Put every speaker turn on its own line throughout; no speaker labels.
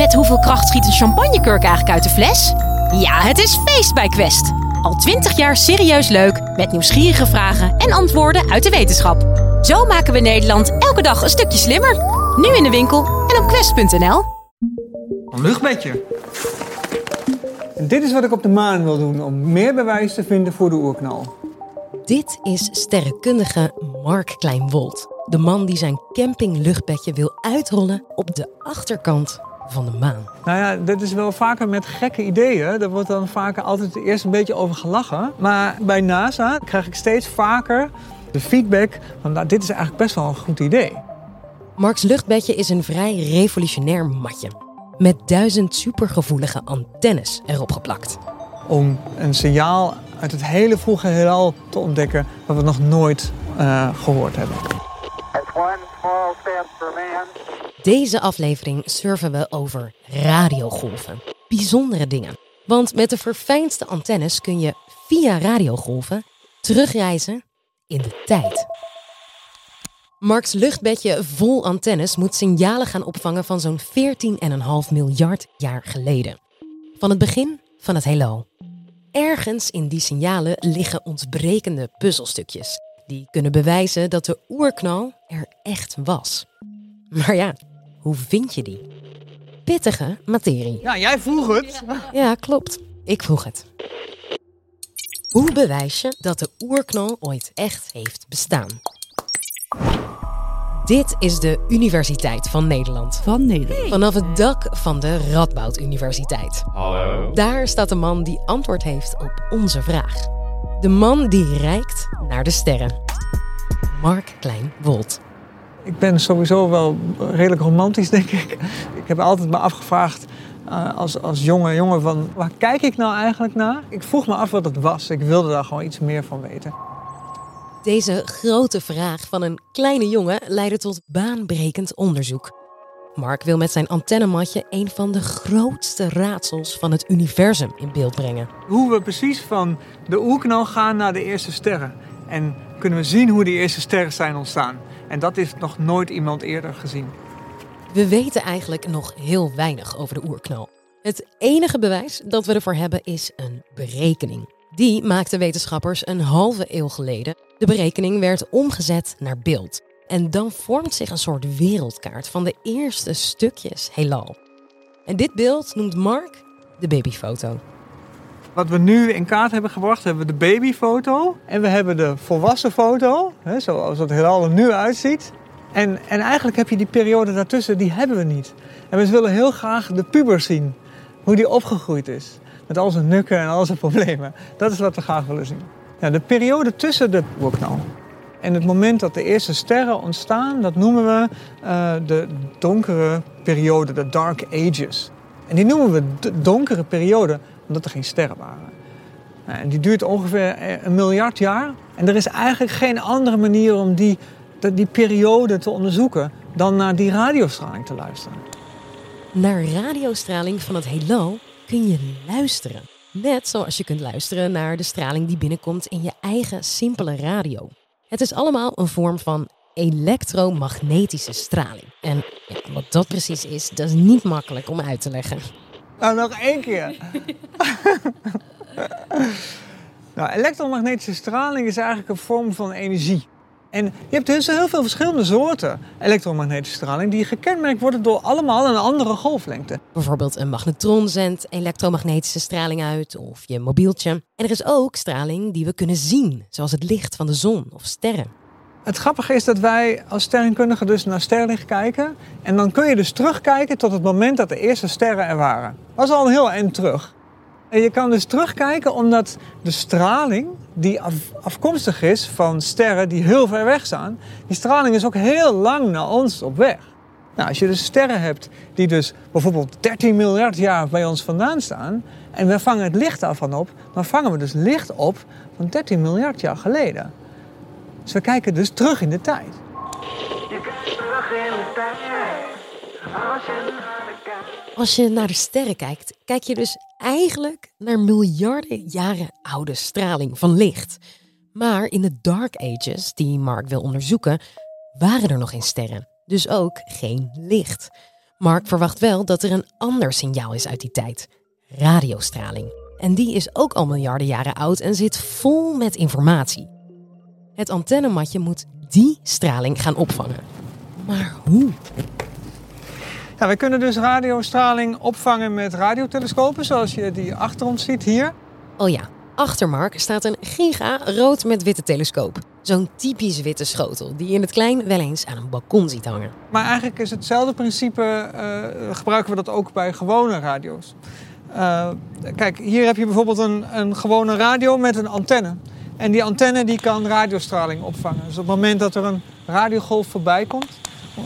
Met hoeveel kracht schiet een champagnekurk eigenlijk uit de fles? Ja, het is feest bij Quest. Al twintig jaar serieus leuk, met nieuwsgierige vragen en antwoorden uit de wetenschap. Zo maken we Nederland elke dag een stukje slimmer. Nu in de winkel en op quest.nl.
Een luchtbedje. En dit is wat ik op de maan wil doen om meer bewijs te vinden voor de oerknal.
Dit is sterrenkundige Mark Kleinwold. De man die zijn campingluchtbedje wil uitrollen op de achterkant van de maan.
Nou ja, dit is wel vaker met gekke ideeën. Daar wordt dan vaker altijd eerst een beetje over gelachen. Maar bij NASA krijg ik steeds vaker de feedback van nou, dit is eigenlijk best wel een goed idee.
Marks luchtbedje is een vrij revolutionair matje. Met duizend supergevoelige antennes erop geplakt.
Om een signaal uit het hele vroege heelal te ontdekken wat we nog nooit uh, gehoord hebben.
Deze aflevering surfen we over radiogolven. Bijzondere dingen. Want met de verfijndste antennes kun je via radiogolven terugreizen in de tijd. Marks luchtbedje vol antennes moet signalen gaan opvangen van zo'n 14,5 miljard jaar geleden. Van het begin van het heelal. Ergens in die signalen liggen ontbrekende puzzelstukjes. Die kunnen bewijzen dat de oerknal er echt was. Maar ja, hoe vind je die? Pittige materie.
Ja, jij vroeg het.
Ja, klopt. Ik vroeg het. Hoe bewijs je dat de oerknal ooit echt heeft bestaan? Dit is de Universiteit van Nederland.
Van Nederland.
Vanaf het dak van de Radboud Universiteit.
Hallo.
Daar staat de man die antwoord heeft op onze vraag. De man die reikt naar de sterren. Mark Klein-Wold.
Ik ben sowieso wel redelijk romantisch, denk ik. Ik heb altijd me afgevraagd uh, als, als jonge jongen van waar kijk ik nou eigenlijk naar? Ik vroeg me af wat het was. Ik wilde daar gewoon iets meer van weten.
Deze grote vraag van een kleine jongen leidde tot baanbrekend onderzoek. Mark wil met zijn antennematje een van de grootste raadsels van het universum in beeld brengen.
Hoe we precies van de oerknal gaan naar de eerste sterren. En kunnen we zien hoe die eerste sterren zijn ontstaan. En dat heeft nog nooit iemand eerder gezien.
We weten eigenlijk nog heel weinig over de oerknal. Het enige bewijs dat we ervoor hebben is een berekening. Die maakten wetenschappers een halve eeuw geleden. De berekening werd omgezet naar beeld. En dan vormt zich een soort wereldkaart van de eerste stukjes heelal. En dit beeld noemt Mark de babyfoto.
Wat we nu in kaart hebben gebracht, hebben we de babyfoto en we hebben de volwassen foto, hè, zoals het heelal er nu uitziet. En, en eigenlijk heb je die periode daartussen, die hebben we niet. En we willen heel graag de puber zien, hoe die opgegroeid is. Met al zijn nukken en al zijn problemen. Dat is wat we graag willen zien. De periode tussen de oerknal en het moment dat de eerste sterren ontstaan, dat noemen we uh, de donkere periode, de Dark Ages. En die noemen we de donkere periode omdat er geen sterren waren. En die duurt ongeveer een miljard jaar. En er is eigenlijk geen andere manier om die, die periode te onderzoeken dan naar die radiostraling te luisteren.
Naar radiostraling van het heelal kun je luisteren. Net zoals je kunt luisteren naar de straling die binnenkomt in je eigen simpele radio. Het is allemaal een vorm van elektromagnetische straling. En wat dat precies is, dat is niet makkelijk om uit te leggen.
Nou, nog één keer. nou, elektromagnetische straling is eigenlijk een vorm van energie. En je hebt dus heel veel verschillende soorten elektromagnetische straling die gekenmerkt worden door allemaal een andere golflengte.
Bijvoorbeeld een magnetron zendt elektromagnetische straling uit of je mobieltje. En er is ook straling die we kunnen zien, zoals het licht van de zon of sterren.
Het grappige is dat wij als sterrenkundigen dus naar sterrenlicht kijken. En dan kun je dus terugkijken tot het moment dat de eerste sterren er waren. Dat is al een heel eind terug. En je kan dus terugkijken omdat de straling die afkomstig is van sterren die heel ver weg staan, die straling is ook heel lang naar ons op weg. Nou, als je dus sterren hebt die dus bijvoorbeeld 13 miljard jaar bij ons vandaan staan en we vangen het licht daarvan op, dan vangen we dus licht op van 13 miljard jaar geleden. Dus we kijken dus terug in de tijd. Je kijkt terug in de tijd.
Als je als je naar de sterren kijkt, kijk je dus eigenlijk naar miljarden jaren oude straling van licht. Maar in de Dark Ages, die Mark wil onderzoeken, waren er nog geen sterren. Dus ook geen licht. Mark verwacht wel dat er een ander signaal is uit die tijd: radiostraling. En die is ook al miljarden jaren oud en zit vol met informatie. Het antennematje moet die straling gaan opvangen. Maar hoe?
Ja, wij kunnen dus radiostraling opvangen met radiotelescopen, zoals je die achter ons ziet hier.
Oh ja, achter Mark staat een giga rood met witte telescoop. Zo'n typisch witte schotel die je in het klein wel eens aan een balkon ziet hangen.
Maar eigenlijk is hetzelfde principe, eh, gebruiken we dat ook bij gewone radio's. Uh, kijk, hier heb je bijvoorbeeld een, een gewone radio met een antenne. En die antenne die kan radiostraling opvangen. Dus op het moment dat er een radiogolf voorbij komt,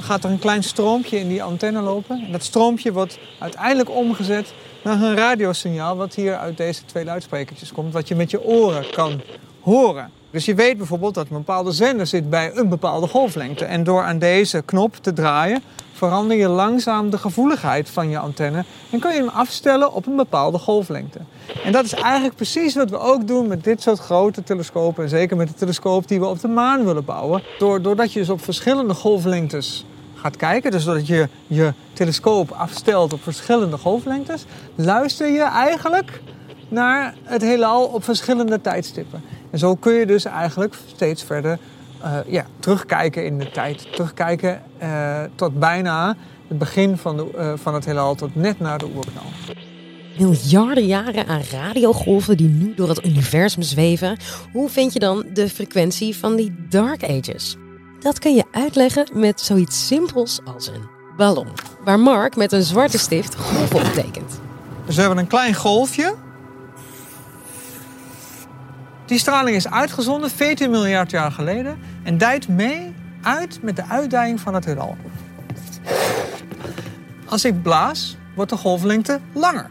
gaat er een klein stroompje in die antenne lopen. En dat stroompje wordt uiteindelijk omgezet naar een radiosignaal... wat hier uit deze twee luidsprekertjes komt, wat je met je oren kan horen. Dus je weet bijvoorbeeld dat een bepaalde zender zit bij een bepaalde golflengte. En door aan deze knop te draaien, verander je langzaam de gevoeligheid van je antenne. En kun je hem afstellen op een bepaalde golflengte. En dat is eigenlijk precies wat we ook doen met dit soort grote telescopen. En zeker met de telescoop die we op de maan willen bouwen. Doordat je dus op verschillende golflengtes gaat kijken, dus doordat je je telescoop afstelt op verschillende golflengtes, luister je eigenlijk naar het heelal op verschillende tijdstippen. En zo kun je dus eigenlijk steeds verder uh, ja, terugkijken in de tijd. Terugkijken uh, tot bijna het begin van, de, uh, van het heelal, tot net na de oerknal.
Miljarden jaren aan radiogolven die nu door het universum zweven. Hoe vind je dan de frequentie van die Dark Ages? Dat kun je uitleggen met zoiets simpels als een ballon. Waar Mark met een zwarte stift golven optekent.
Dus we hebben een klein golfje die straling is uitgezonden 14 miljard jaar geleden en dijt mee uit met de uitdijing van het heelal. Als ik blaas, wordt de golflengte langer.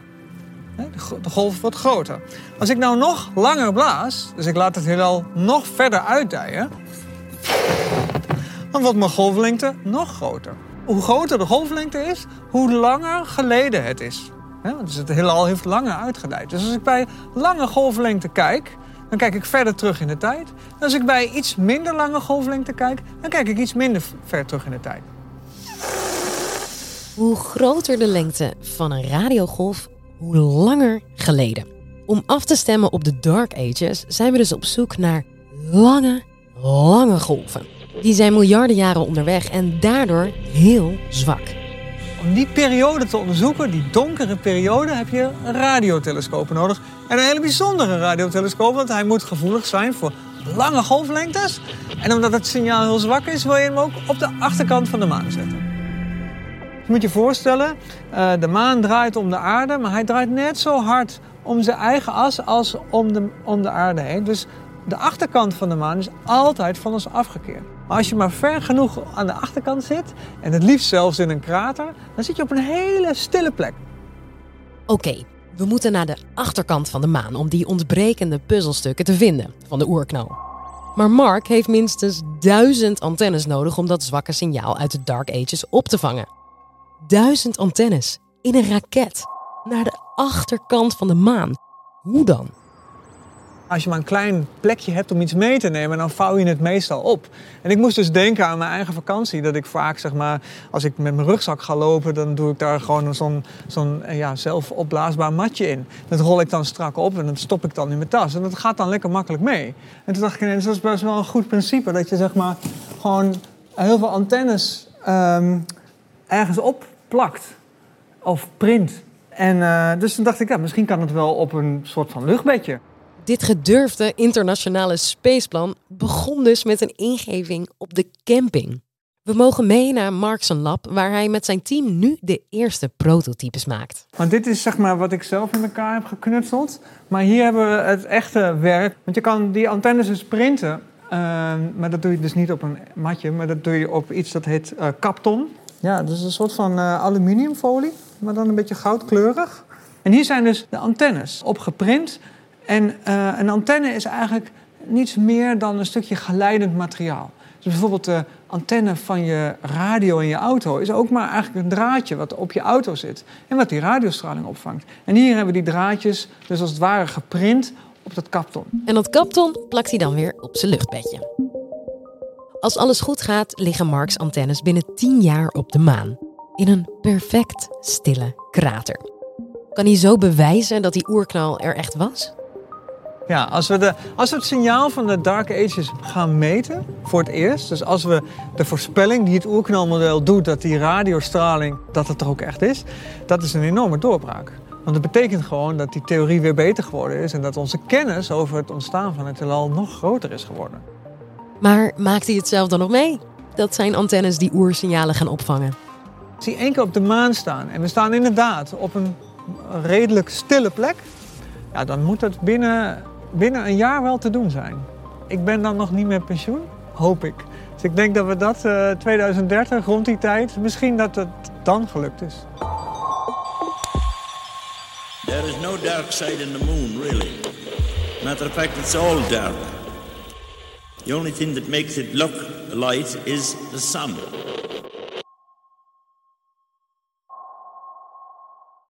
De golf wordt groter. Als ik nou nog langer blaas, dus ik laat het heelal nog verder uitdijen, dan wordt mijn golflengte nog groter. Hoe groter de golflengte is, hoe langer geleden het is. Dus het heelal heeft langer uitgedijd. Dus als ik bij lange golflengte kijk, dan kijk ik verder terug in de tijd. En als ik bij iets minder lange golflengte kijk, dan kijk ik iets minder ver terug in de tijd.
Hoe groter de lengte van een radiogolf, hoe langer geleden. Om af te stemmen op de Dark Ages zijn we dus op zoek naar lange, lange golven. Die zijn miljarden jaren onderweg en daardoor heel zwak.
Om die periode te onderzoeken, die donkere periode, heb je radiotelescopen nodig. En een hele bijzondere radiotelescoop, want hij moet gevoelig zijn voor lange golflengtes. En omdat het signaal heel zwak is, wil je hem ook op de achterkant van de maan zetten. Je moet je voorstellen, eh, de maan draait om de aarde, maar hij draait net zo hard om zijn eigen as als om de, om de aarde heen. Dus de achterkant van de maan is altijd van ons afgekeerd. Als je maar ver genoeg aan de achterkant zit, en het liefst zelfs in een krater, dan zit je op een hele stille plek.
Oké, we moeten naar de achterkant van de maan om die ontbrekende puzzelstukken te vinden van de oerknal. Maar Mark heeft minstens duizend antennes nodig om dat zwakke signaal uit de Dark Ages op te vangen. Duizend antennes in een raket naar de achterkant van de maan. Hoe dan?
Als je maar een klein plekje hebt om iets mee te nemen, dan vouw je het meestal op. En ik moest dus denken aan mijn eigen vakantie. Dat ik vaak, zeg maar, als ik met mijn rugzak ga lopen, dan doe ik daar gewoon zo'n zo'n eh, ja, zelf opblaasbaar matje in. Dat rol ik dan strak op en dat stop ik dan in mijn tas. En dat gaat dan lekker makkelijk mee. En toen dacht ik ineens, dat is best wel een goed principe. Dat je zeg maar gewoon heel veel antennes um, ergens opplakt. Of print. En uh, dus toen dacht ik, ja, misschien kan het wel op een soort van luchtbedje.
Dit gedurfde internationale spaceplan begon dus met een ingeving op de camping. We mogen mee naar Mark's Lab, waar hij met zijn team nu de eerste prototypes maakt.
Want dit is zeg maar wat ik zelf in elkaar heb geknutseld. Maar hier hebben we het echte werk. Want je kan die antennes dus printen. Uh, maar dat doe je dus niet op een matje, maar dat doe je op iets dat heet uh, kapton. Ja, dus een soort van uh, aluminiumfolie, maar dan een beetje goudkleurig. En hier zijn dus de antennes opgeprint. En uh, een antenne is eigenlijk niets meer dan een stukje geleidend materiaal. Dus bijvoorbeeld de antenne van je radio in je auto is ook maar eigenlijk een draadje wat op je auto zit en wat die radiostraling opvangt. En hier hebben die draadjes dus als het ware geprint op dat kapton.
En dat kapton plakt hij dan weer op zijn luchtbedje. Als alles goed gaat, liggen Marks antennes binnen 10 jaar op de maan. in een perfect stille krater. Kan hij zo bewijzen dat die oerknal er echt was?
Ja, als we, de, als we het signaal van de Dark Ages gaan meten voor het eerst, dus als we de voorspelling die het oerknalmodel doet, dat die radiostraling, dat het er ook echt is, dat is een enorme doorbraak. Want dat betekent gewoon dat die theorie weer beter geworden is en dat onze kennis over het ontstaan van het heelal nog groter is geworden.
Maar maakt hij het zelf dan nog mee? Dat zijn antennes die oersignalen gaan opvangen.
Ik zie één keer op de maan staan en we staan inderdaad op een redelijk stille plek. Ja, dan moet het binnen, binnen een jaar wel te doen zijn. Ik ben dan nog niet met pensioen, hoop ik. Dus ik denk dat we dat uh, 2030, rond die tijd, misschien dat het dan gelukt is.
There is no dark side in the moon, really. Matter of fact, it's all dark. The only thing that makes it look light is the sun.